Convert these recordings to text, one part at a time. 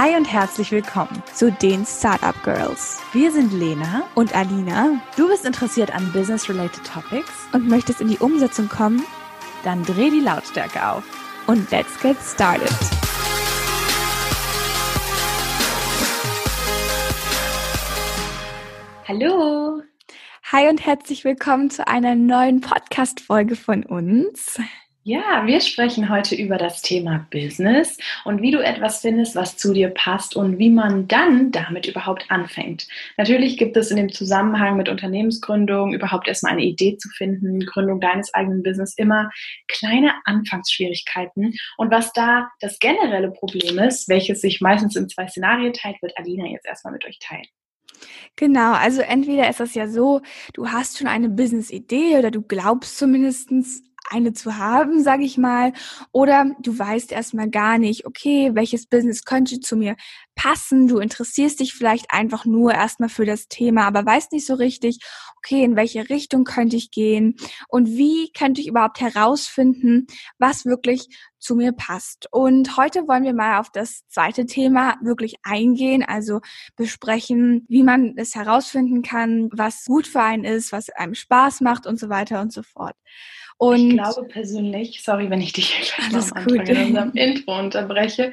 Hi und herzlich willkommen zu den Startup Girls. Wir sind Lena und Alina. Du bist interessiert an Business-related Topics und möchtest in die Umsetzung kommen? Dann dreh die Lautstärke auf und let's get started. Hallo. Hi und herzlich willkommen zu einer neuen Podcast-Folge von uns. Ja, wir sprechen heute über das Thema Business und wie du etwas findest, was zu dir passt und wie man dann damit überhaupt anfängt. Natürlich gibt es in dem Zusammenhang mit Unternehmensgründung überhaupt erstmal eine Idee zu finden, Gründung deines eigenen Business immer kleine Anfangsschwierigkeiten. Und was da das generelle Problem ist, welches sich meistens in zwei Szenarien teilt, wird Alina jetzt erstmal mit euch teilen. Genau, also entweder ist das ja so, du hast schon eine Business-Idee oder du glaubst zumindestens eine zu haben, sage ich mal, oder du weißt erstmal gar nicht, okay, welches Business könnte zu mir passen, du interessierst dich vielleicht einfach nur erstmal für das Thema, aber weißt nicht so richtig, okay, in welche Richtung könnte ich gehen und wie könnte ich überhaupt herausfinden, was wirklich zu mir passt. Und heute wollen wir mal auf das zweite Thema wirklich eingehen, also besprechen, wie man es herausfinden kann, was gut für einen ist, was einem Spaß macht und so weiter und so fort. Und ich glaube persönlich, sorry, wenn ich dich alles am Anfang in unserem Intro unterbreche,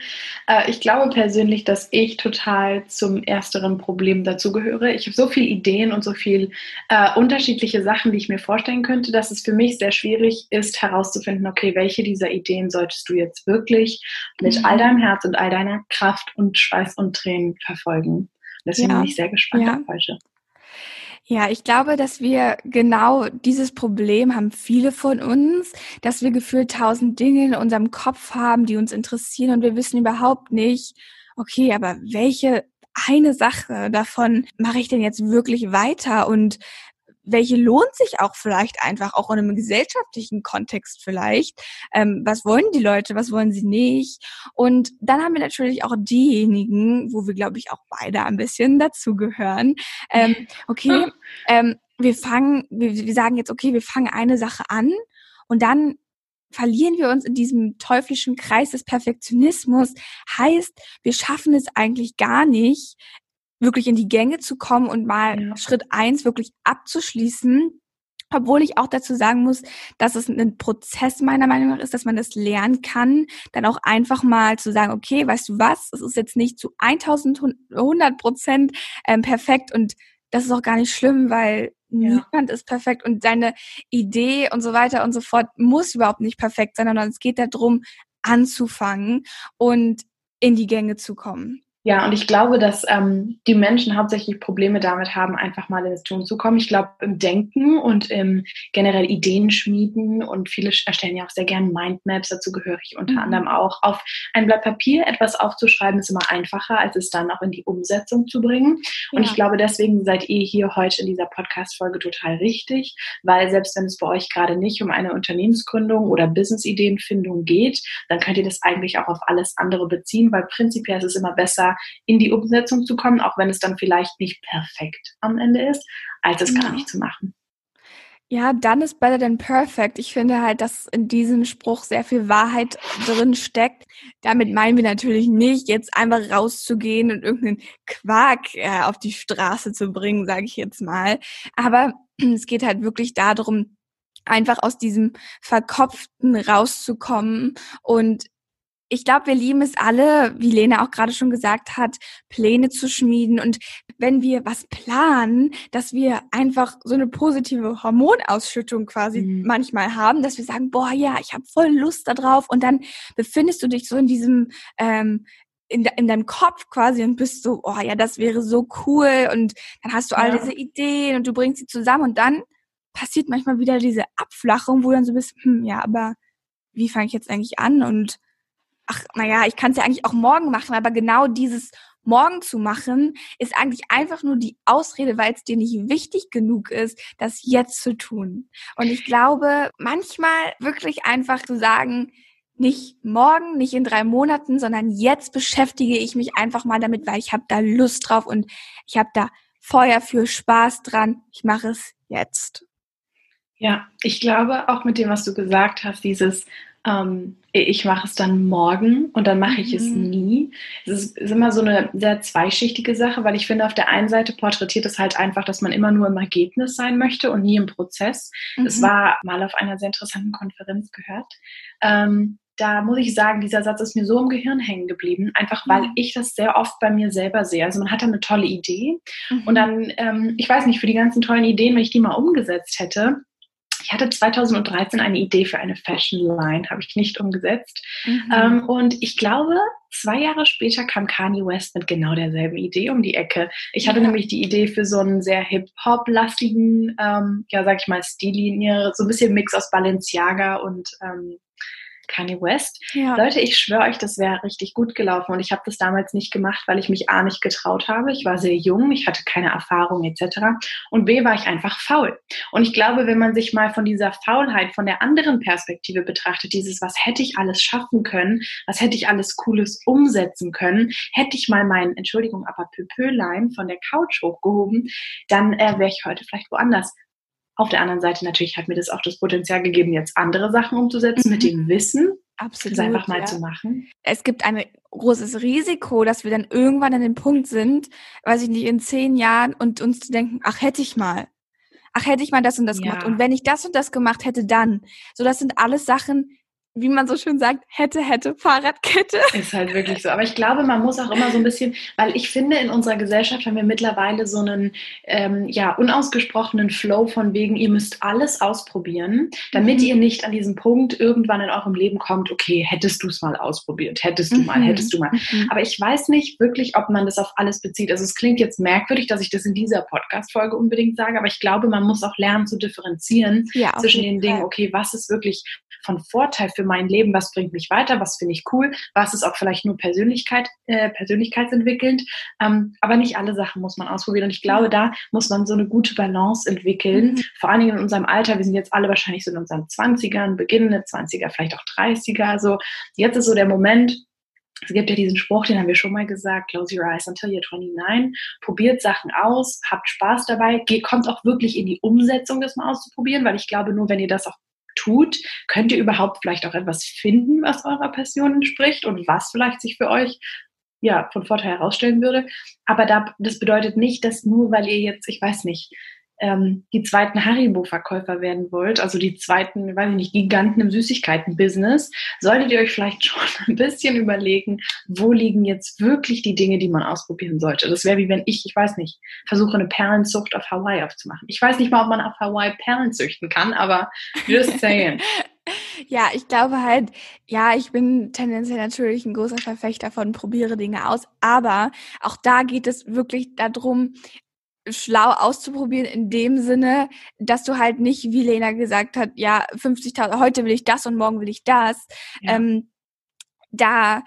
äh, ich glaube persönlich, dass ich total zum ersteren Problem dazugehöre. Ich habe so viele Ideen und so viele äh, unterschiedliche Sachen, die ich mir vorstellen könnte, dass es für mich sehr schwierig ist, herauszufinden, okay, welche dieser Ideen solltest du jetzt wirklich mit mhm. all deinem Herz und all deiner Kraft und Schweiß und Tränen verfolgen. Deswegen ja. bin ich sehr gespannt ja. auf heute. Ja, ich glaube, dass wir genau dieses Problem haben viele von uns, dass wir gefühlt tausend Dinge in unserem Kopf haben, die uns interessieren und wir wissen überhaupt nicht, okay, aber welche eine Sache davon mache ich denn jetzt wirklich weiter? Und welche lohnt sich auch vielleicht einfach, auch in einem gesellschaftlichen Kontext vielleicht. Ähm, was wollen die Leute, was wollen sie nicht? Und dann haben wir natürlich auch diejenigen, wo wir, glaube ich, auch beide ein bisschen dazugehören. Ähm, okay, ähm, wir fangen, wir, wir sagen jetzt, okay, wir fangen eine Sache an und dann verlieren wir uns in diesem teuflischen Kreis des Perfektionismus. Heißt, wir schaffen es eigentlich gar nicht, wirklich in die Gänge zu kommen und mal ja. Schritt eins wirklich abzuschließen. Obwohl ich auch dazu sagen muss, dass es ein Prozess meiner Meinung nach ist, dass man das lernen kann, dann auch einfach mal zu sagen, okay, weißt du was, es ist jetzt nicht zu 1100 Prozent ähm, perfekt und das ist auch gar nicht schlimm, weil ja. niemand ist perfekt und deine Idee und so weiter und so fort muss überhaupt nicht perfekt sein, sondern es geht darum, anzufangen und in die Gänge zu kommen. Ja, und ich glaube, dass ähm, die Menschen hauptsächlich Probleme damit haben, einfach mal ins Tun zu kommen. Ich glaube, im Denken und im generell Ideen schmieden und viele erstellen ja auch sehr gerne Mindmaps, dazu gehöre ich unter mhm. anderem auch. Auf ein Blatt Papier etwas aufzuschreiben ist immer einfacher, als es dann auch in die Umsetzung zu bringen. Und ja. ich glaube, deswegen seid ihr hier heute in dieser Podcast-Folge total richtig, weil selbst wenn es bei euch gerade nicht um eine Unternehmensgründung oder Business-Ideenfindung geht, dann könnt ihr das eigentlich auch auf alles andere beziehen, weil prinzipiell ist es immer besser, in die Umsetzung zu kommen, auch wenn es dann vielleicht nicht perfekt am Ende ist, als es ja. gar nicht zu machen. Ja, dann ist better than perfect. Ich finde halt, dass in diesem Spruch sehr viel Wahrheit drin steckt. Damit meinen wir natürlich nicht, jetzt einfach rauszugehen und irgendeinen Quark äh, auf die Straße zu bringen, sage ich jetzt mal. Aber es geht halt wirklich darum, einfach aus diesem Verkopften rauszukommen und ich glaube, wir lieben es alle, wie Lena auch gerade schon gesagt hat, Pläne zu schmieden. Und wenn wir was planen, dass wir einfach so eine positive Hormonausschüttung quasi mhm. manchmal haben, dass wir sagen, boah, ja, ich habe voll Lust darauf. Und dann befindest du dich so in diesem, ähm, in, de in deinem Kopf quasi und bist so, oh ja, das wäre so cool. Und dann hast du all ja. diese Ideen und du bringst sie zusammen. Und dann passiert manchmal wieder diese Abflachung, wo du dann so bist, hm, ja, aber wie fange ich jetzt eigentlich an? Und ach, naja, ich kann es ja eigentlich auch morgen machen, aber genau dieses morgen zu machen, ist eigentlich einfach nur die Ausrede, weil es dir nicht wichtig genug ist, das jetzt zu tun. Und ich glaube, manchmal wirklich einfach zu sagen, nicht morgen, nicht in drei Monaten, sondern jetzt beschäftige ich mich einfach mal damit, weil ich habe da Lust drauf und ich habe da Feuer für Spaß dran. Ich mache es jetzt. Ja, ich glaube auch mit dem, was du gesagt hast, dieses ähm, ich mache es dann morgen und dann mache ich mhm. es nie. Es ist, ist, immer so eine sehr zweischichtige Sache, weil ich finde, auf der einen Seite porträtiert es halt einfach, dass man immer nur im Ergebnis sein möchte und nie im Prozess. Mhm. Das war mal auf einer sehr interessanten Konferenz gehört. Ähm, da muss ich sagen, dieser Satz ist mir so im Gehirn hängen geblieben, einfach weil mhm. ich das sehr oft bei mir selber sehe. Also man hat dann eine tolle Idee mhm. und dann, ähm, ich weiß nicht, für die ganzen tollen Ideen, wenn ich die mal umgesetzt hätte, ich hatte 2013 eine Idee für eine Fashion Line, habe ich nicht umgesetzt. Mhm. Ähm, und ich glaube, zwei Jahre später kam Kanye West mit genau derselben Idee um die Ecke. Ich hatte ja. nämlich die Idee für so einen sehr Hip-Hop-lastigen, ähm, ja, sag ich mal, Stillinie, so ein bisschen Mix aus Balenciaga und ähm, Kanye West. Ja. Leute, ich schwöre euch, das wäre richtig gut gelaufen und ich habe das damals nicht gemacht, weil ich mich A nicht getraut habe. Ich war sehr jung, ich hatte keine Erfahrung etc. Und B war ich einfach faul. Und ich glaube, wenn man sich mal von dieser Faulheit, von der anderen Perspektive betrachtet, dieses, was hätte ich alles schaffen können, was hätte ich alles Cooles umsetzen können, hätte ich mal mein, Entschuldigung, aber Pöpölein von der Couch hochgehoben, dann äh, wäre ich heute vielleicht woanders. Auf der anderen Seite natürlich hat mir das auch das Potenzial gegeben, jetzt andere Sachen umzusetzen mhm. mit dem Wissen. Absolut. Das einfach mal ja. zu machen. Es gibt ein großes Risiko, dass wir dann irgendwann an dem Punkt sind, weiß ich nicht, in zehn Jahren und uns zu denken, ach, hätte ich mal. Ach, hätte ich mal das und das ja. gemacht. Und wenn ich das und das gemacht hätte, dann. So, das sind alles Sachen, wie man so schön sagt, hätte, hätte, Fahrradkette. Ist halt wirklich so. Aber ich glaube, man muss auch immer so ein bisschen, weil ich finde, in unserer Gesellschaft haben wir mittlerweile so einen ähm, ja, unausgesprochenen Flow von wegen, ihr müsst alles ausprobieren, damit mhm. ihr nicht an diesen Punkt irgendwann in eurem Leben kommt, okay, hättest du es mal ausprobiert, hättest du mhm. mal, hättest du mal. Mhm. Aber ich weiß nicht wirklich, ob man das auf alles bezieht. Also es klingt jetzt merkwürdig, dass ich das in dieser Podcast-Folge unbedingt sage, aber ich glaube, man muss auch lernen zu differenzieren ja, zwischen den Dingen, okay, was ist wirklich von Vorteil für mein Leben, was bringt mich weiter, was finde ich cool, was ist auch vielleicht nur Persönlichkeit, äh, persönlichkeitsentwickelnd. Ähm, aber nicht alle Sachen muss man ausprobieren. Und ich glaube, da muss man so eine gute Balance entwickeln. Mhm. Vor allen Dingen in unserem Alter. Wir sind jetzt alle wahrscheinlich so in unseren 20ern, beginnende 20er, vielleicht auch 30er. Also jetzt ist so der Moment, es gibt ja diesen Spruch, den haben wir schon mal gesagt, close your eyes until you're 29. Probiert Sachen aus, habt Spaß dabei, kommt auch wirklich in die Umsetzung, das mal auszuprobieren, weil ich glaube, nur wenn ihr das auch tut, könnt ihr überhaupt vielleicht auch etwas finden, was eurer Passion entspricht und was vielleicht sich für euch ja, von Vorteil herausstellen würde. Aber da, das bedeutet nicht, dass nur weil ihr jetzt, ich weiß nicht, ähm, die zweiten Haribo-Verkäufer werden wollt, also die zweiten, weiß ich nicht, Giganten im Süßigkeiten-Business, solltet ihr euch vielleicht schon ein bisschen überlegen, wo liegen jetzt wirklich die Dinge, die man ausprobieren sollte. Das wäre wie wenn ich, ich weiß nicht, versuche eine Perlenzucht auf Hawaii aufzumachen. Ich weiß nicht mal, ob man auf Hawaii Perlen züchten kann, aber just saying. Ja, ich glaube halt, ja, ich bin tendenziell natürlich ein großer Verfechter von probiere Dinge aus, aber auch da geht es wirklich darum, schlau auszuprobieren in dem Sinne, dass du halt nicht, wie Lena gesagt hat, ja, 50.000, heute will ich das und morgen will ich das. Ja. Ähm, da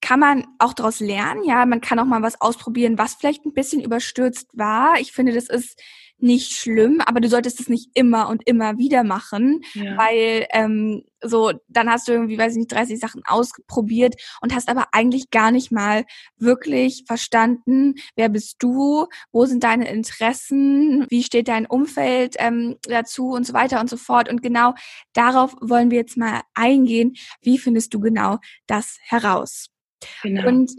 kann man auch daraus lernen, ja, man kann auch mal was ausprobieren, was vielleicht ein bisschen überstürzt war. Ich finde, das ist nicht schlimm, aber du solltest es nicht immer und immer wieder machen, ja. weil ähm, so dann hast du irgendwie, weiß ich nicht, 30 Sachen ausprobiert und hast aber eigentlich gar nicht mal wirklich verstanden, wer bist du, wo sind deine Interessen, wie steht dein Umfeld ähm, dazu und so weiter und so fort. Und genau darauf wollen wir jetzt mal eingehen. Wie findest du genau das heraus? Genau. Und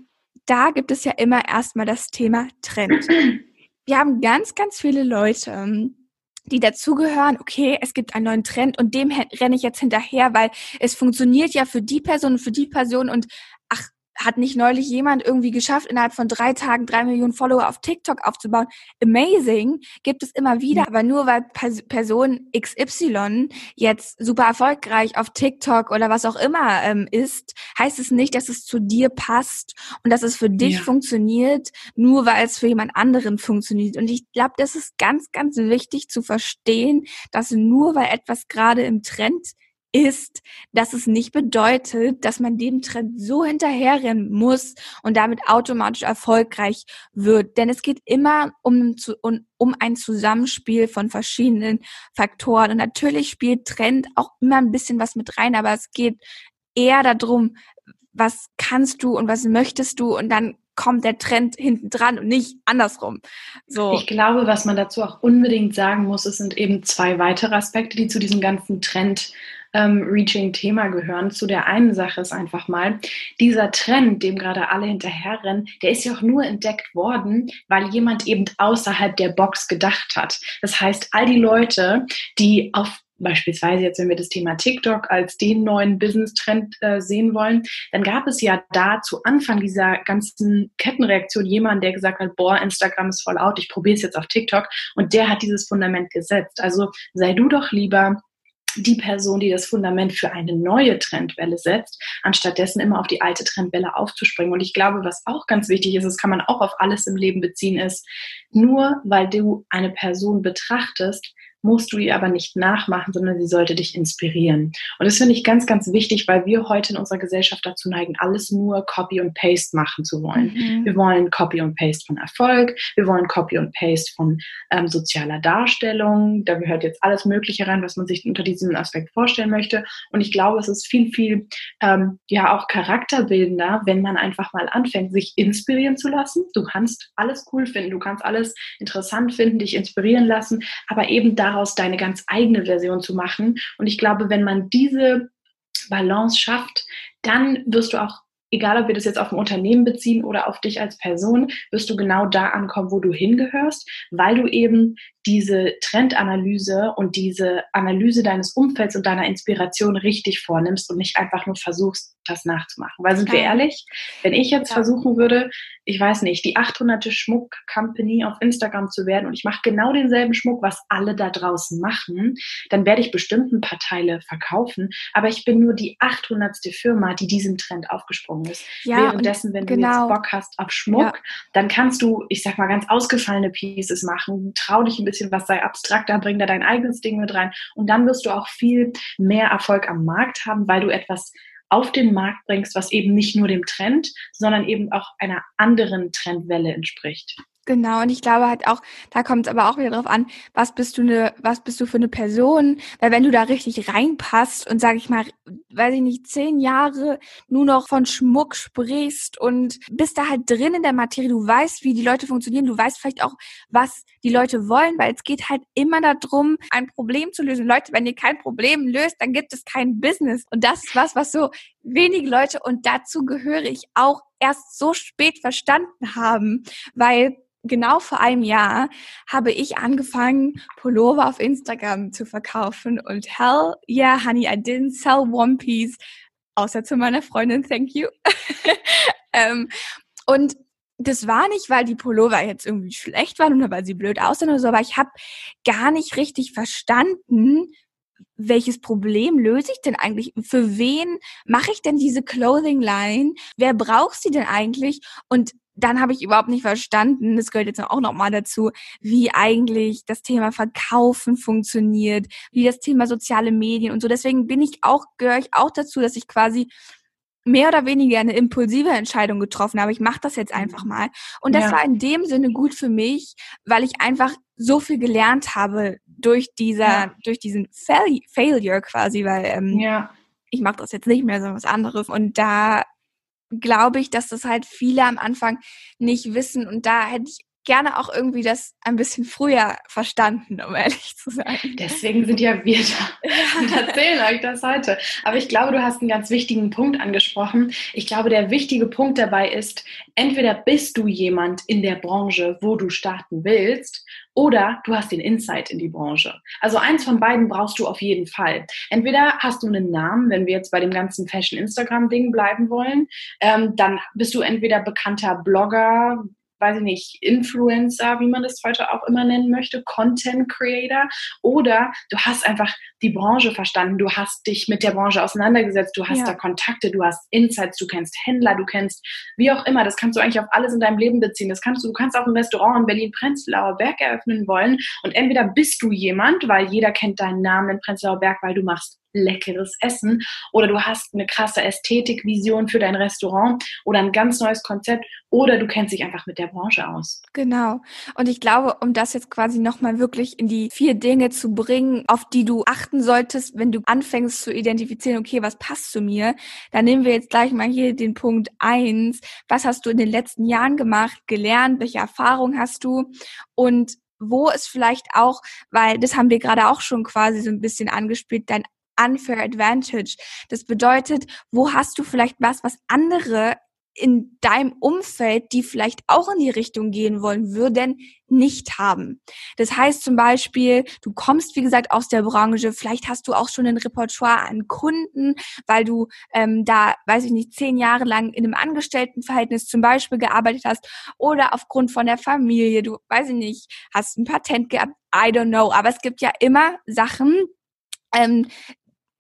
da gibt es ja immer erstmal das Thema Trend. wir haben ganz, ganz viele Leute, ähm, die dazugehören, okay, es gibt einen neuen Trend und dem renne ich jetzt hinterher, weil es funktioniert ja für die Person und für die Person und ach, hat nicht neulich jemand irgendwie geschafft, innerhalb von drei Tagen drei Millionen Follower auf TikTok aufzubauen? Amazing. Gibt es immer wieder. Aber nur weil Person XY jetzt super erfolgreich auf TikTok oder was auch immer ähm, ist, heißt es nicht, dass es zu dir passt und dass es für dich ja. funktioniert, nur weil es für jemand anderen funktioniert. Und ich glaube, das ist ganz, ganz wichtig zu verstehen, dass nur weil etwas gerade im Trend ist, dass es nicht bedeutet, dass man dem Trend so hinterherrennen muss und damit automatisch erfolgreich wird. Denn es geht immer um, um, ein Zusammenspiel von verschiedenen Faktoren. Und natürlich spielt Trend auch immer ein bisschen was mit rein, aber es geht eher darum, was kannst du und was möchtest du und dann kommt der Trend hinten dran und nicht andersrum. So. Ich glaube, was man dazu auch unbedingt sagen muss, es sind eben zwei weitere Aspekte, die zu diesem ganzen Trend ähm, Reaching-Thema gehören. Zu der einen Sache ist einfach mal, dieser Trend, dem gerade alle hinterherrennen, der ist ja auch nur entdeckt worden, weil jemand eben außerhalb der Box gedacht hat. Das heißt, all die Leute, die auf beispielsweise jetzt, wenn wir das Thema TikTok als den neuen Business-Trend äh, sehen wollen, dann gab es ja da zu Anfang dieser ganzen Kettenreaktion jemanden, der gesagt hat, boah, Instagram ist voll out, ich probiere es jetzt auf TikTok und der hat dieses Fundament gesetzt. Also sei du doch lieber die Person, die das Fundament für eine neue Trendwelle setzt, anstattdessen immer auf die alte Trendwelle aufzuspringen. Und ich glaube, was auch ganz wichtig ist, das kann man auch auf alles im Leben beziehen, ist, nur weil du eine Person betrachtest, musst du ihr aber nicht nachmachen, sondern sie sollte dich inspirieren. Und das finde ich ganz, ganz wichtig, weil wir heute in unserer Gesellschaft dazu neigen, alles nur Copy und Paste machen zu wollen. Mhm. Wir wollen Copy und Paste von Erfolg, wir wollen Copy und Paste von ähm, sozialer Darstellung. Da gehört jetzt alles Mögliche rein, was man sich unter diesem Aspekt vorstellen möchte. Und ich glaube, es ist viel, viel ähm, ja auch charakterbildender, wenn man einfach mal anfängt, sich inspirieren zu lassen. Du kannst alles cool finden, du kannst alles interessant finden, dich inspirieren lassen, aber eben da daraus deine ganz eigene Version zu machen. Und ich glaube, wenn man diese Balance schafft, dann wirst du auch egal ob wir das jetzt auf ein Unternehmen beziehen oder auf dich als Person, wirst du genau da ankommen, wo du hingehörst, weil du eben diese Trendanalyse und diese Analyse deines Umfelds und deiner Inspiration richtig vornimmst und nicht einfach nur versuchst, das nachzumachen. Weil sind ja. wir ehrlich, wenn ich jetzt ja. versuchen würde, ich weiß nicht, die 800. Schmuck-Company auf Instagram zu werden und ich mache genau denselben Schmuck, was alle da draußen machen, dann werde ich bestimmt ein paar Teile verkaufen, aber ich bin nur die 800. Firma, die diesem Trend aufgesprungen ist. Ja, Währenddessen, wenn genau. du jetzt genau. Bock hast auf Schmuck, dann kannst du, ich sag mal, ganz ausgefallene Pieces machen, trau dich ein bisschen bisschen was sei abstrakter, bring da dein eigenes Ding mit rein und dann wirst du auch viel mehr Erfolg am Markt haben, weil du etwas auf den Markt bringst, was eben nicht nur dem Trend, sondern eben auch einer anderen Trendwelle entspricht. Genau, und ich glaube halt auch, da kommt es aber auch wieder drauf an, was bist du eine, was bist du für eine Person? Weil wenn du da richtig reinpasst und sag ich mal, weiß ich nicht, zehn Jahre nur noch von Schmuck sprichst und bist da halt drin in der Materie, du weißt, wie die Leute funktionieren, du weißt vielleicht auch, was die Leute wollen, weil es geht halt immer darum, ein Problem zu lösen. Leute, wenn ihr kein Problem löst, dann gibt es kein Business. Und das ist was, was so wenige Leute und dazu gehöre ich auch erst so spät verstanden haben, weil genau vor einem Jahr habe ich angefangen, Pullover auf Instagram zu verkaufen und hell yeah, honey, I didn't sell one piece, außer zu meiner Freundin, thank you. ähm, und das war nicht, weil die Pullover jetzt irgendwie schlecht waren oder weil sie blöd aussehen oder so, aber ich habe gar nicht richtig verstanden, welches Problem löse ich denn eigentlich? Für wen mache ich denn diese Clothing Line? Wer braucht sie denn eigentlich? Und dann habe ich überhaupt nicht verstanden, das gehört jetzt auch nochmal dazu, wie eigentlich das Thema Verkaufen funktioniert, wie das Thema soziale Medien und so. Deswegen bin ich auch, gehöre ich auch dazu, dass ich quasi mehr oder weniger eine impulsive Entscheidung getroffen habe. Ich mache das jetzt einfach mal. Und das ja. war in dem Sinne gut für mich, weil ich einfach so viel gelernt habe durch dieser, ja. durch diesen Fail Failure quasi, weil ähm, ja. ich mache das jetzt nicht mehr, sondern was anderes. Und da glaube ich, dass das halt viele am Anfang nicht wissen. Und da hätte ich gerne auch irgendwie das ein bisschen früher verstanden, um ehrlich zu sein. Deswegen sind ja wir da und erzählen euch das heute. Aber ich glaube, du hast einen ganz wichtigen Punkt angesprochen. Ich glaube, der wichtige Punkt dabei ist, entweder bist du jemand in der Branche, wo du starten willst, oder du hast den Insight in die Branche. Also eins von beiden brauchst du auf jeden Fall. Entweder hast du einen Namen, wenn wir jetzt bei dem ganzen Fashion-Instagram-Ding bleiben wollen, ähm, dann bist du entweder bekannter Blogger, weiß ich nicht, Influencer, wie man das heute auch immer nennen möchte, Content Creator. Oder du hast einfach die Branche verstanden, du hast dich mit der Branche auseinandergesetzt, du hast ja. da Kontakte, du hast Insights, du kennst Händler, du kennst wie auch immer, das kannst du eigentlich auf alles in deinem Leben beziehen. Das kannst du, du kannst auch ein Restaurant in Berlin-Prenzlauer Berg eröffnen wollen. Und entweder bist du jemand, weil jeder kennt deinen Namen in Prenzlauer Berg, weil du machst leckeres Essen oder du hast eine krasse Ästhetikvision für dein Restaurant oder ein ganz neues Konzept oder du kennst dich einfach mit der Branche aus. Genau. Und ich glaube, um das jetzt quasi nochmal wirklich in die vier Dinge zu bringen, auf die du achten solltest, wenn du anfängst zu identifizieren, okay, was passt zu mir, dann nehmen wir jetzt gleich mal hier den Punkt eins. Was hast du in den letzten Jahren gemacht, gelernt? Welche Erfahrung hast du? Und wo ist vielleicht auch, weil das haben wir gerade auch schon quasi so ein bisschen angespielt, dein unfair advantage. Das bedeutet, wo hast du vielleicht was, was andere in deinem Umfeld, die vielleicht auch in die Richtung gehen wollen würden, nicht haben. Das heißt zum Beispiel, du kommst, wie gesagt, aus der Branche, vielleicht hast du auch schon ein Repertoire an Kunden, weil du ähm, da, weiß ich nicht, zehn Jahre lang in einem Angestelltenverhältnis zum Beispiel gearbeitet hast oder aufgrund von der Familie, du, weiß ich nicht, hast ein Patent gehabt, I don't know, aber es gibt ja immer Sachen, ähm,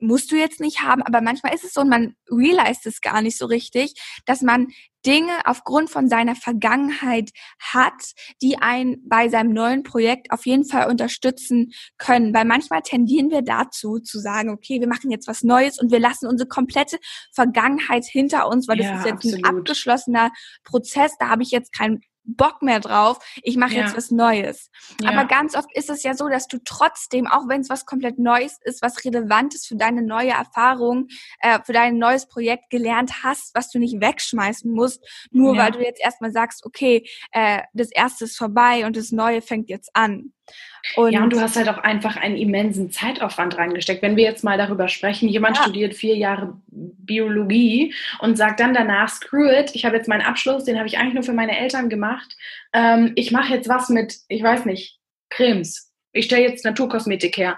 musst du jetzt nicht haben, aber manchmal ist es so und man realized es gar nicht so richtig, dass man Dinge aufgrund von seiner Vergangenheit hat, die einen bei seinem neuen Projekt auf jeden Fall unterstützen können. Weil manchmal tendieren wir dazu zu sagen, okay, wir machen jetzt was Neues und wir lassen unsere komplette Vergangenheit hinter uns, weil ja, das ist jetzt absolut. ein abgeschlossener Prozess, da habe ich jetzt keinen Bock mehr drauf, ich mache ja. jetzt was Neues. Ja. Aber ganz oft ist es ja so, dass du trotzdem, auch wenn es was komplett Neues ist, was Relevantes für deine neue Erfahrung, äh, für dein neues Projekt gelernt hast, was du nicht wegschmeißen musst, nur ja. weil du jetzt erstmal sagst, okay, äh, das erste ist vorbei und das Neue fängt jetzt an. Und ja, und du hast halt auch einfach einen immensen Zeitaufwand reingesteckt. Wenn wir jetzt mal darüber sprechen, jemand ja. studiert vier Jahre Biologie und sagt dann danach, screw it, ich habe jetzt meinen Abschluss, den habe ich eigentlich nur für meine Eltern gemacht. Ähm, ich mache jetzt was mit, ich weiß nicht, Cremes. Ich stelle jetzt Naturkosmetik her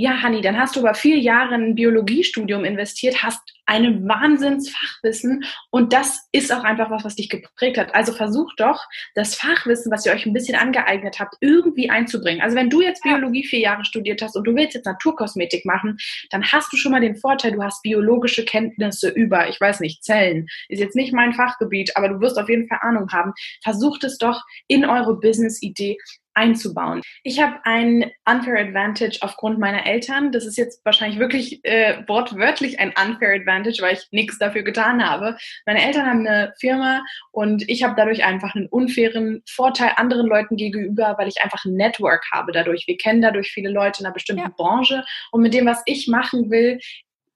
ja, Hanni, dann hast du über vier Jahre ein Biologiestudium investiert, hast ein Wahnsinnsfachwissen und das ist auch einfach was, was dich geprägt hat. Also versuch doch, das Fachwissen, was ihr euch ein bisschen angeeignet habt, irgendwie einzubringen. Also wenn du jetzt Biologie vier Jahre studiert hast und du willst jetzt Naturkosmetik machen, dann hast du schon mal den Vorteil, du hast biologische Kenntnisse über, ich weiß nicht, Zellen. Ist jetzt nicht mein Fachgebiet, aber du wirst auf jeden Fall Ahnung haben. Versucht es doch in eure Business-Idee einzubauen. Ich habe ein Unfair Advantage aufgrund meiner Eltern. Das ist jetzt wahrscheinlich wirklich äh, wortwörtlich ein Unfair Advantage, weil ich nichts dafür getan habe. Meine Eltern haben eine Firma und ich habe dadurch einfach einen unfairen Vorteil anderen Leuten gegenüber, weil ich einfach ein Network habe dadurch. Wir kennen dadurch viele Leute in einer bestimmten ja. Branche und mit dem, was ich machen will,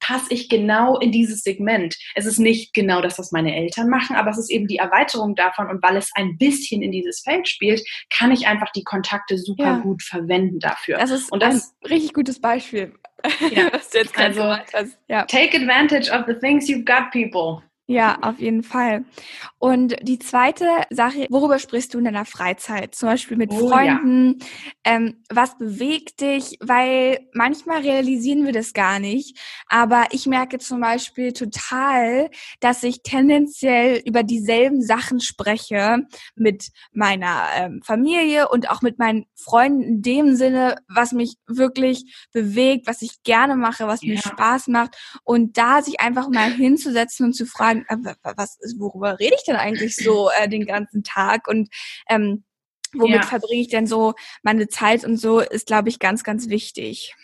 passe ich genau in dieses Segment. Es ist nicht genau das, was meine Eltern machen, aber es ist eben die Erweiterung davon und weil es ein bisschen in dieses Feld spielt, kann ich einfach die Kontakte super ja. gut verwenden dafür. Das ist und das, ein richtig gutes Beispiel. Ja. was du jetzt also, hast. Ja. Take advantage of the things you've got, people. Ja, auf jeden Fall. Und die zweite Sache, worüber sprichst du in deiner Freizeit? Zum Beispiel mit oh, Freunden. Ja. Ähm, was bewegt dich? Weil manchmal realisieren wir das gar nicht. Aber ich merke zum Beispiel total, dass ich tendenziell über dieselben Sachen spreche mit meiner ähm, Familie und auch mit meinen Freunden in dem Sinne, was mich wirklich bewegt, was ich gerne mache, was ja. mir Spaß macht. Und da sich einfach mal hinzusetzen und zu fragen, fragen, äh, was, worüber rede ich denn eigentlich so äh, den ganzen Tag und ähm, womit ja. verbringe ich denn so meine Zeit und so, ist, glaube ich, ganz, ganz wichtig.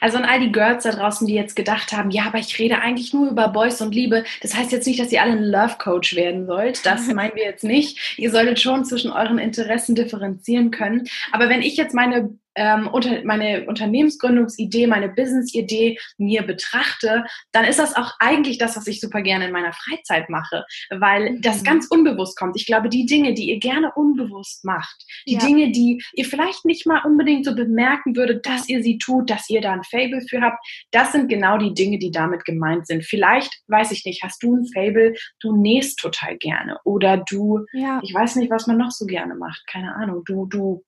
Also an all die Girls da draußen, die jetzt gedacht haben, ja, aber ich rede eigentlich nur über Boys und Liebe. Das heißt jetzt nicht, dass ihr alle ein Love Coach werden sollt. Das meinen wir jetzt nicht. Ihr solltet schon zwischen euren Interessen differenzieren können. Aber wenn ich jetzt meine ähm, unter, meine Unternehmensgründungsidee, meine Businessidee mir betrachte, dann ist das auch eigentlich das, was ich super gerne in meiner Freizeit mache, weil mhm. das ganz unbewusst kommt. Ich glaube, die Dinge, die ihr gerne unbewusst macht, die ja. Dinge, die ihr vielleicht nicht mal unbedingt so bemerken würdet, dass ihr sie tut, dass ihr da ein Fable für habt, das sind genau die Dinge, die damit gemeint sind. Vielleicht, weiß ich nicht, hast du ein Fable, du nähst total gerne oder du, ja. ich weiß nicht, was man noch so gerne macht, keine Ahnung, du, du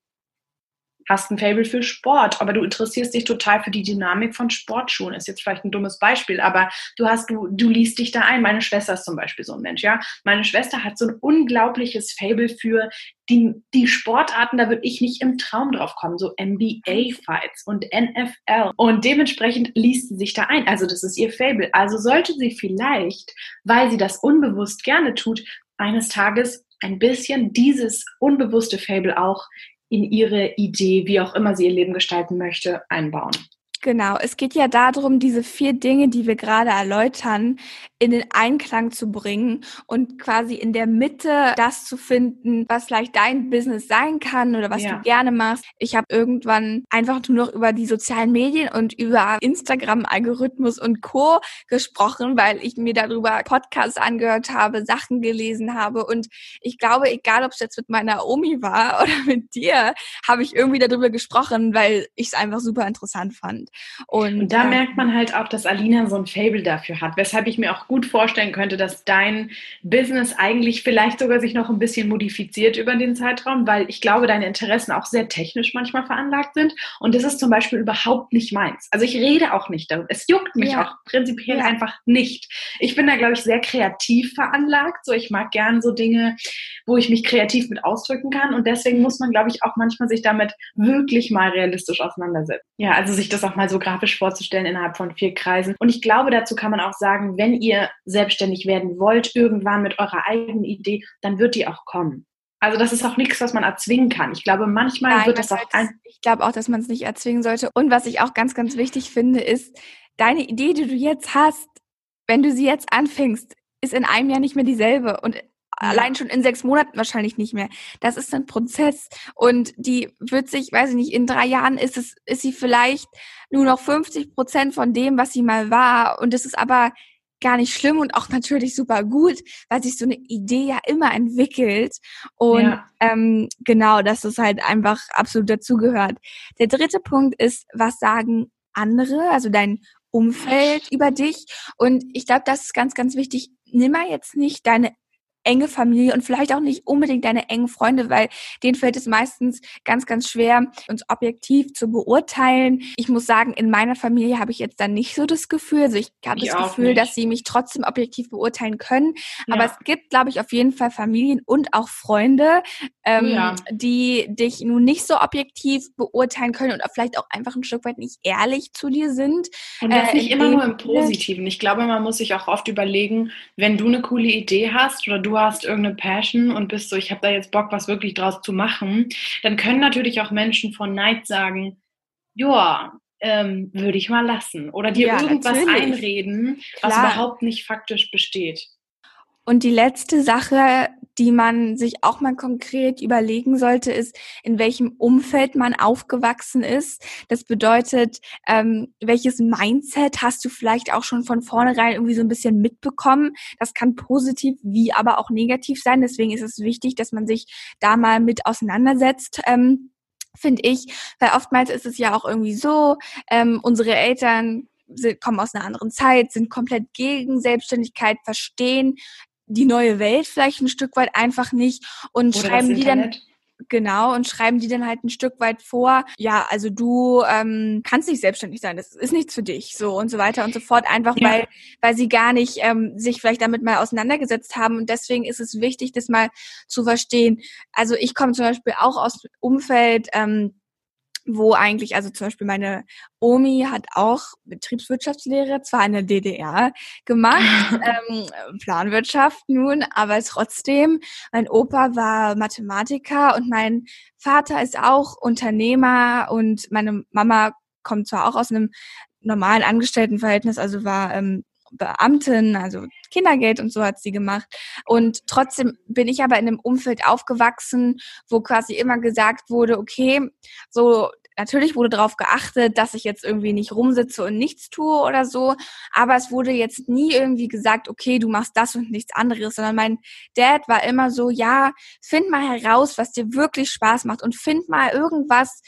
hast ein Fable für Sport, aber du interessierst dich total für die Dynamik von Sportschuhen. Ist jetzt vielleicht ein dummes Beispiel, aber du hast, du, du liest dich da ein. Meine Schwester ist zum Beispiel so ein Mensch, ja. Meine Schwester hat so ein unglaubliches Fable für die, die Sportarten, da würde ich nicht im Traum drauf kommen, so NBA-Fights und NFL. Und dementsprechend liest sie sich da ein. Also das ist ihr Fable. Also sollte sie vielleicht, weil sie das unbewusst gerne tut, eines Tages ein bisschen dieses unbewusste Fable auch in ihre Idee, wie auch immer sie ihr Leben gestalten möchte, einbauen. Genau, es geht ja darum, diese vier Dinge, die wir gerade erläutern, in den Einklang zu bringen und quasi in der Mitte das zu finden, was vielleicht dein Business sein kann oder was ja. du gerne machst. Ich habe irgendwann einfach nur noch über die sozialen Medien und über Instagram-Algorithmus und Co. gesprochen, weil ich mir darüber Podcasts angehört habe, Sachen gelesen habe und ich glaube, egal ob es jetzt mit meiner Omi war oder mit dir, habe ich irgendwie darüber gesprochen, weil ich es einfach super interessant fand. Und, und da äh, merkt man halt auch, dass Alina so ein Fable dafür hat, weshalb ich mir auch gut vorstellen könnte, dass dein Business eigentlich vielleicht sogar sich noch ein bisschen modifiziert über den Zeitraum, weil ich glaube, deine Interessen auch sehr technisch manchmal veranlagt sind. Und das ist zum Beispiel überhaupt nicht meins. Also ich rede auch nicht darüber. Es juckt mich ja. auch prinzipiell ja. einfach nicht. Ich bin da, glaube ich, sehr kreativ veranlagt. So, ich mag gern so Dinge, wo ich mich kreativ mit ausdrücken kann. Und deswegen muss man, glaube ich, auch manchmal sich damit wirklich mal realistisch auseinandersetzen. Ja, also sich das auch mal so grafisch vorzustellen innerhalb von vier Kreisen. Und ich glaube, dazu kann man auch sagen, wenn ihr selbstständig werden wollt, irgendwann mit eurer eigenen Idee, dann wird die auch kommen. Also das ist auch nichts, was man erzwingen kann. Ich glaube, manchmal Nein, wird das auch ein. Ich glaube auch, dass man es nicht erzwingen sollte. Und was ich auch ganz, ganz wichtig finde, ist, deine Idee, die du jetzt hast, wenn du sie jetzt anfängst, ist in einem Jahr nicht mehr dieselbe. Und allein schon in sechs Monaten wahrscheinlich nicht mehr. Das ist ein Prozess und die wird sich, weiß ich nicht, in drei Jahren ist es, ist sie vielleicht nur noch 50 Prozent von dem, was sie mal war und es ist aber gar nicht schlimm und auch natürlich super gut, weil sich so eine Idee ja immer entwickelt und ja. ähm, genau, dass es halt einfach absolut dazugehört. Der dritte Punkt ist, was sagen andere, also dein Umfeld über dich und ich glaube, das ist ganz, ganz wichtig. Nimm mal jetzt nicht deine enge Familie und vielleicht auch nicht unbedingt deine engen Freunde, weil denen fällt es meistens ganz, ganz schwer, uns objektiv zu beurteilen. Ich muss sagen, in meiner Familie habe ich jetzt dann nicht so das Gefühl. Also ich habe das Gefühl, nicht. dass sie mich trotzdem objektiv beurteilen können. Ja. Aber es gibt, glaube ich, auf jeden Fall Familien und auch Freunde, ähm, ja. die dich nun nicht so objektiv beurteilen können und vielleicht auch einfach ein Stück weit nicht ehrlich zu dir sind. Und das äh, nicht immer nur im Positiven. Ich glaube, man muss sich auch oft überlegen, wenn du eine coole Idee hast oder du hast irgendeine Passion und bist so, ich habe da jetzt Bock, was wirklich draus zu machen, dann können natürlich auch Menschen von Neid sagen, ja, ähm, würde ich mal lassen. Oder dir ja, irgendwas natürlich. einreden, Klar. was überhaupt nicht faktisch besteht. Und die letzte Sache, die man sich auch mal konkret überlegen sollte, ist, in welchem Umfeld man aufgewachsen ist. Das bedeutet, ähm, welches Mindset hast du vielleicht auch schon von vornherein irgendwie so ein bisschen mitbekommen. Das kann positiv wie aber auch negativ sein. Deswegen ist es wichtig, dass man sich da mal mit auseinandersetzt. Ähm, finde ich, weil oftmals ist es ja auch irgendwie so, ähm, unsere Eltern kommen aus einer anderen Zeit, sind komplett gegen Selbstständigkeit, verstehen die neue Welt vielleicht ein Stück weit einfach nicht und Oder schreiben die dann genau und schreiben die dann halt ein Stück weit vor, ja, also du ähm, kannst nicht selbstständig sein, das ist nichts für dich, so und so weiter und so fort, einfach ja. weil weil sie gar nicht ähm, sich vielleicht damit mal auseinandergesetzt haben und deswegen ist es wichtig, das mal zu verstehen. Also ich komme zum Beispiel auch aus Umfeld ähm, wo eigentlich, also zum Beispiel meine Omi hat auch Betriebswirtschaftslehre, zwar in der DDR gemacht, ähm, Planwirtschaft nun, aber trotzdem, mein Opa war Mathematiker und mein Vater ist auch Unternehmer und meine Mama kommt zwar auch aus einem normalen Angestelltenverhältnis, also war ähm, Beamtin, also Kindergeld und so hat sie gemacht. Und trotzdem bin ich aber in einem Umfeld aufgewachsen, wo quasi immer gesagt wurde, okay, so natürlich wurde darauf geachtet, dass ich jetzt irgendwie nicht rumsitze und nichts tue oder so, aber es wurde jetzt nie irgendwie gesagt, okay, du machst das und nichts anderes, sondern mein Dad war immer so, ja, find mal heraus, was dir wirklich Spaß macht und find mal irgendwas,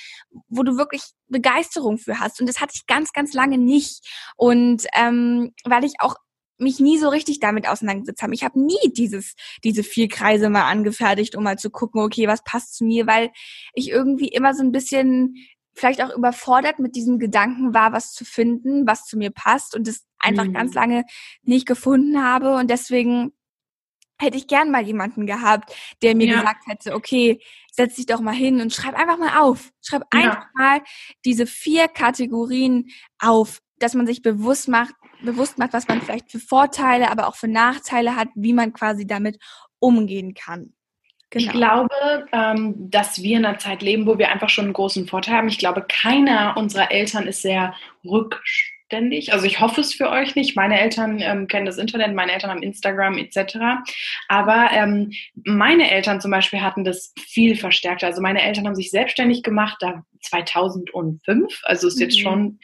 wo du wirklich Begeisterung für hast. Und das hatte ich ganz, ganz lange nicht. Und ähm, weil ich auch mich nie so richtig damit auseinandergesetzt habe. Ich habe nie dieses, diese vier Kreise mal angefertigt, um mal zu gucken, okay, was passt zu mir, weil ich irgendwie immer so ein bisschen vielleicht auch überfordert mit diesem Gedanken war, was zu finden, was zu mir passt und es einfach mhm. ganz lange nicht gefunden habe und deswegen hätte ich gern mal jemanden gehabt, der mir ja. gesagt hätte, okay, setz dich doch mal hin und schreib einfach mal auf. Schreib ja. einfach mal diese vier Kategorien auf, dass man sich bewusst macht, bewusst macht, was man vielleicht für Vorteile, aber auch für Nachteile hat, wie man quasi damit umgehen kann. Genau. Ich glaube, ähm, dass wir in einer Zeit leben, wo wir einfach schon einen großen Vorteil haben. Ich glaube, keiner unserer Eltern ist sehr rückständig. Also ich hoffe es für euch nicht. Meine Eltern ähm, kennen das Internet, meine Eltern haben Instagram etc. Aber ähm, meine Eltern zum Beispiel hatten das viel verstärkter. Also meine Eltern haben sich selbstständig gemacht. Da 2005. Also ist jetzt mhm. schon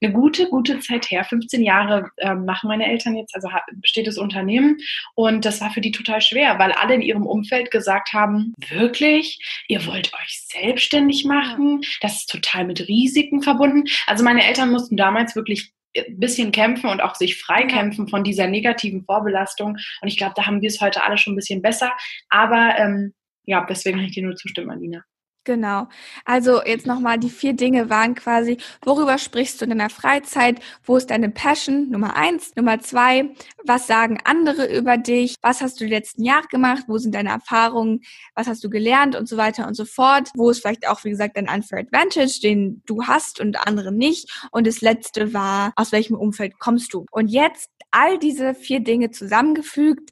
eine gute, gute Zeit her. 15 Jahre äh, machen meine Eltern jetzt, also besteht das Unternehmen. Und das war für die total schwer, weil alle in ihrem Umfeld gesagt haben, wirklich, ihr wollt euch selbstständig machen? Das ist total mit Risiken verbunden. Also meine Eltern mussten damals wirklich ein bisschen kämpfen und auch sich freikämpfen von dieser negativen Vorbelastung. Und ich glaube, da haben wir es heute alle schon ein bisschen besser. Aber ähm, ja, deswegen kann ich dir nur zustimmen, Alina. Genau. Also jetzt nochmal, die vier Dinge waren quasi, worüber sprichst du in deiner Freizeit? Wo ist deine Passion? Nummer eins. Nummer zwei, was sagen andere über dich? Was hast du die letzten Jahre gemacht? Wo sind deine Erfahrungen? Was hast du gelernt? Und so weiter und so fort. Wo ist vielleicht auch, wie gesagt, dein Unfair Advantage, den du hast und andere nicht? Und das letzte war, aus welchem Umfeld kommst du? Und jetzt all diese vier Dinge zusammengefügt,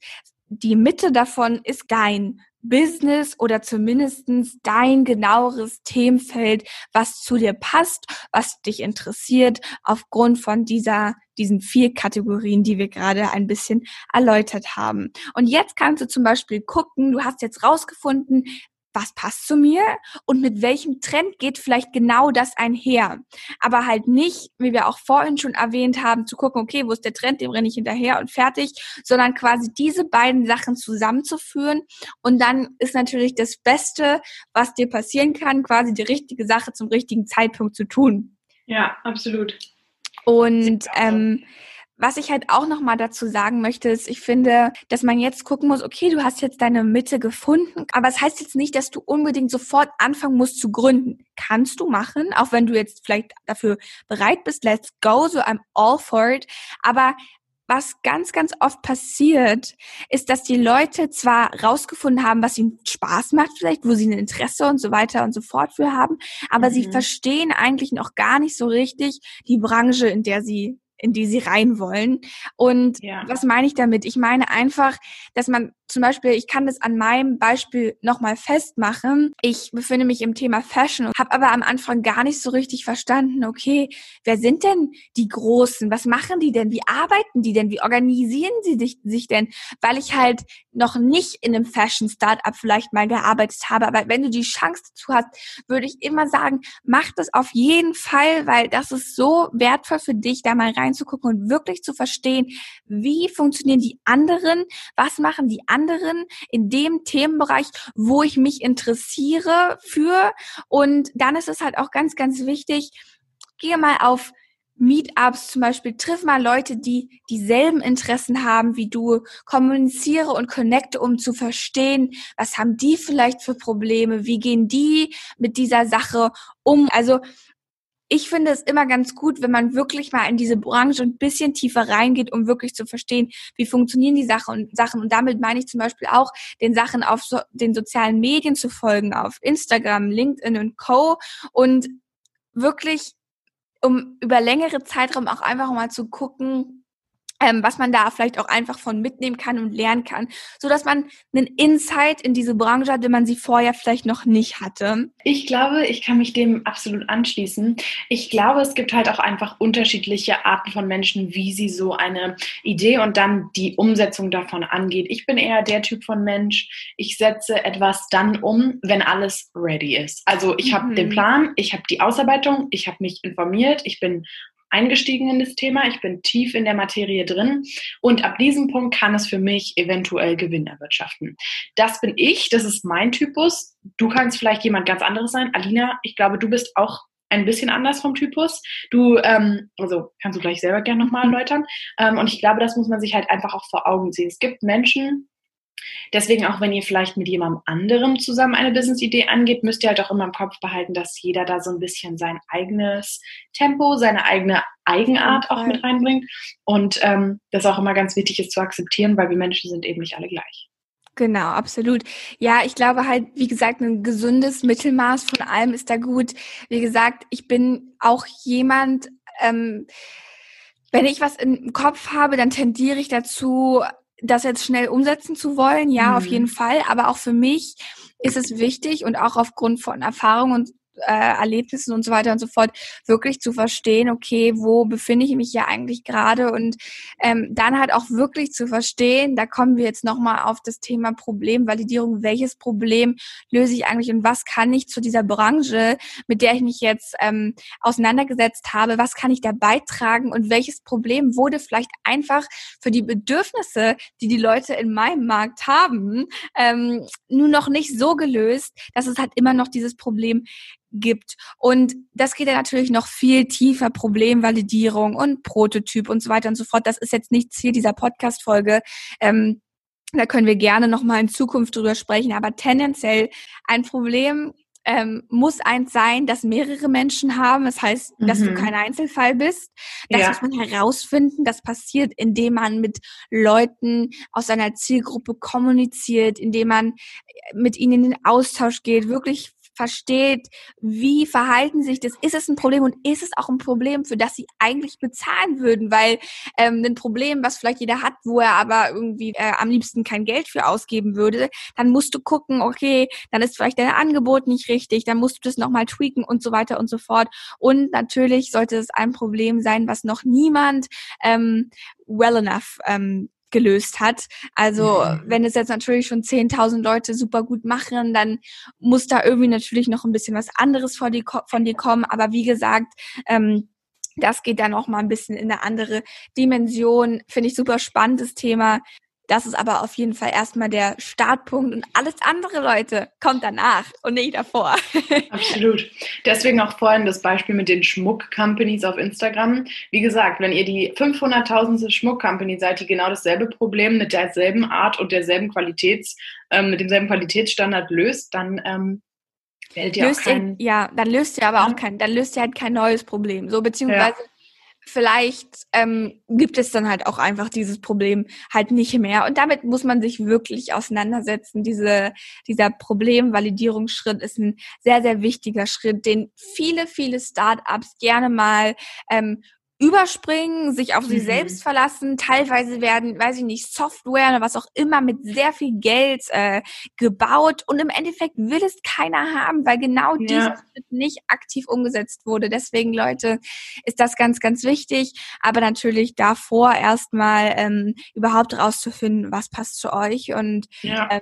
die Mitte davon ist dein Business oder zumindestens dein genaueres Themenfeld, was zu dir passt, was dich interessiert, aufgrund von dieser, diesen vier Kategorien, die wir gerade ein bisschen erläutert haben. Und jetzt kannst du zum Beispiel gucken, du hast jetzt rausgefunden, was passt zu mir und mit welchem Trend geht vielleicht genau das einher. Aber halt nicht, wie wir auch vorhin schon erwähnt haben, zu gucken, okay, wo ist der Trend, dem renne ich hinterher und fertig, sondern quasi diese beiden Sachen zusammenzuführen. Und dann ist natürlich das Beste, was dir passieren kann, quasi die richtige Sache zum richtigen Zeitpunkt zu tun. Ja, absolut. Und ähm, was ich halt auch noch mal dazu sagen möchte, ist, ich finde, dass man jetzt gucken muss, okay, du hast jetzt deine Mitte gefunden, aber es das heißt jetzt nicht, dass du unbedingt sofort anfangen musst zu gründen. Kannst du machen, auch wenn du jetzt vielleicht dafür bereit bist, let's go, so I'm all for it, aber was ganz, ganz oft passiert, ist, dass die Leute zwar rausgefunden haben, was ihnen Spaß macht, vielleicht, wo sie ein Interesse und so weiter und so fort für haben, aber mhm. sie verstehen eigentlich noch gar nicht so richtig die Branche, in der sie in die sie rein wollen. Und ja. was meine ich damit? Ich meine einfach, dass man zum Beispiel, ich kann das an meinem Beispiel nochmal festmachen. Ich befinde mich im Thema Fashion und habe aber am Anfang gar nicht so richtig verstanden, okay, wer sind denn die Großen? Was machen die denn? Wie arbeiten die denn? Wie organisieren sie sich, sich denn? Weil ich halt noch nicht in einem Fashion-Startup vielleicht mal gearbeitet habe. Aber wenn du die Chance dazu hast, würde ich immer sagen, mach das auf jeden Fall, weil das ist so wertvoll für dich, da mal reinzugucken und wirklich zu verstehen, wie funktionieren die anderen, was machen die anderen in dem Themenbereich, wo ich mich interessiere für. Und dann ist es halt auch ganz, ganz wichtig, gehe mal auf Meetups zum Beispiel, triff mal Leute, die dieselben Interessen haben wie du, kommuniziere und connecte, um zu verstehen, was haben die vielleicht für Probleme, wie gehen die mit dieser Sache um. Also ich finde es immer ganz gut, wenn man wirklich mal in diese Branche ein bisschen tiefer reingeht, um wirklich zu verstehen, wie funktionieren die Sachen und Sachen. Und damit meine ich zum Beispiel auch, den Sachen auf so, den sozialen Medien zu folgen, auf Instagram, LinkedIn und Co. Und wirklich, um über längere Zeitraum auch einfach mal zu gucken, was man da vielleicht auch einfach von mitnehmen kann und lernen kann, so dass man einen Insight in diese Branche hat, den man sie vorher vielleicht noch nicht hatte. Ich glaube, ich kann mich dem absolut anschließen. Ich glaube, es gibt halt auch einfach unterschiedliche Arten von Menschen, wie sie so eine Idee und dann die Umsetzung davon angeht. Ich bin eher der Typ von Mensch, ich setze etwas dann um, wenn alles ready ist. Also ich habe den mhm. Plan, ich habe die Ausarbeitung, ich habe mich informiert, ich bin eingestiegen in das Thema, ich bin tief in der Materie drin und ab diesem Punkt kann es für mich eventuell Gewinn erwirtschaften. Das bin ich, das ist mein Typus. Du kannst vielleicht jemand ganz anderes sein. Alina, ich glaube, du bist auch ein bisschen anders vom Typus. Du, ähm, also kannst du gleich selber gerne nochmal erläutern. Ähm, und ich glaube, das muss man sich halt einfach auch vor Augen sehen. Es gibt Menschen, Deswegen auch wenn ihr vielleicht mit jemandem anderem zusammen eine Business-Idee angeht, müsst ihr halt auch immer im Kopf behalten, dass jeder da so ein bisschen sein eigenes Tempo, seine eigene Eigenart auch mit reinbringt. Und ähm, das auch immer ganz wichtig ist zu akzeptieren, weil wir Menschen sind eben nicht alle gleich. Genau, absolut. Ja, ich glaube halt, wie gesagt, ein gesundes Mittelmaß von allem ist da gut. Wie gesagt, ich bin auch jemand, ähm, wenn ich was im Kopf habe, dann tendiere ich dazu, das jetzt schnell umsetzen zu wollen, ja, mhm. auf jeden Fall. Aber auch für mich ist es wichtig und auch aufgrund von Erfahrung und äh, Erlebnissen und so weiter und so fort, wirklich zu verstehen, okay, wo befinde ich mich ja eigentlich gerade? Und ähm, dann halt auch wirklich zu verstehen, da kommen wir jetzt nochmal auf das Thema Problemvalidierung, welches Problem löse ich eigentlich und was kann ich zu dieser Branche, mit der ich mich jetzt ähm, auseinandergesetzt habe, was kann ich da beitragen und welches Problem wurde vielleicht einfach für die Bedürfnisse, die die Leute in meinem Markt haben, ähm, nur noch nicht so gelöst, dass es halt immer noch dieses Problem gibt. Und das geht ja natürlich noch viel tiefer, Problemvalidierung und Prototyp und so weiter und so fort. Das ist jetzt nicht Ziel dieser Podcast-Folge. Ähm, da können wir gerne nochmal in Zukunft drüber sprechen. Aber tendenziell ein Problem ähm, muss eins sein, dass mehrere Menschen haben. Das heißt, dass mhm. du kein Einzelfall bist. Das ja. muss man herausfinden. Das passiert, indem man mit Leuten aus seiner Zielgruppe kommuniziert, indem man mit ihnen in den Austausch geht, wirklich versteht, wie verhalten sich das, ist es ein Problem und ist es auch ein Problem, für das sie eigentlich bezahlen würden, weil ähm, ein Problem, was vielleicht jeder hat, wo er aber irgendwie äh, am liebsten kein Geld für ausgeben würde, dann musst du gucken, okay, dann ist vielleicht dein Angebot nicht richtig, dann musst du das nochmal tweaken und so weiter und so fort. Und natürlich sollte es ein Problem sein, was noch niemand ähm, well enough ähm, gelöst hat. Also mhm. wenn es jetzt natürlich schon 10.000 Leute super gut machen, dann muss da irgendwie natürlich noch ein bisschen was anderes von dir, von dir kommen. Aber wie gesagt, ähm, das geht dann auch mal ein bisschen in eine andere Dimension. Finde ich super spannendes Thema. Das ist aber auf jeden Fall erstmal der Startpunkt und alles andere, Leute, kommt danach und nicht davor. Absolut. Deswegen auch vorhin das Beispiel mit den Schmuck-Companies auf Instagram. Wie gesagt, wenn ihr die 500.000. Schmuck-Company seid, die genau dasselbe Problem mit derselben Art und derselben Qualitäts, ähm, mit demselben Qualitätsstandard löst, dann ähm, werdet ihr löst auch kein, ihr, Ja, dann löst ihr aber auch kein, dann löst ihr halt kein neues Problem. So, beziehungsweise ja vielleicht ähm, gibt es dann halt auch einfach dieses Problem halt nicht mehr. Und damit muss man sich wirklich auseinandersetzen. Diese, dieser Problemvalidierungsschritt ist ein sehr, sehr wichtiger Schritt, den viele, viele Startups gerne mal ähm, überspringen, sich auf mhm. sich selbst verlassen. Teilweise werden, weiß ich nicht, Software oder was auch immer mit sehr viel Geld äh, gebaut und im Endeffekt will es keiner haben, weil genau ja. dieser Schritt nicht aktiv umgesetzt wurde. Deswegen, Leute, ist das ganz, ganz wichtig. Aber natürlich davor erstmal ähm, überhaupt rauszufinden, was passt zu euch und ja. ähm,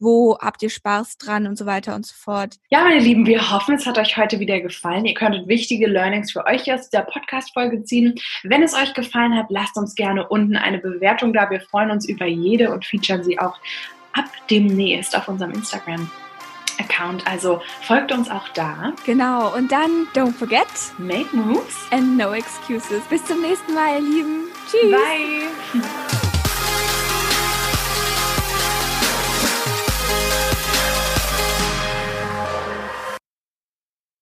wo habt ihr Spaß dran und so weiter und so fort. Ja, meine Lieben, wir hoffen, es hat euch heute wieder gefallen. Ihr könntet wichtige Learnings für euch aus der Podcast-Folge ziehen. Wenn es euch gefallen hat, lasst uns gerne unten eine Bewertung da. Wir freuen uns über jede und featuren sie auch ab demnächst auf unserem Instagram. Account, also folgt uns auch da. Genau, und dann don't forget, make moves and no excuses. Bis zum nächsten Mal, ihr Lieben. Tschüss. Bye.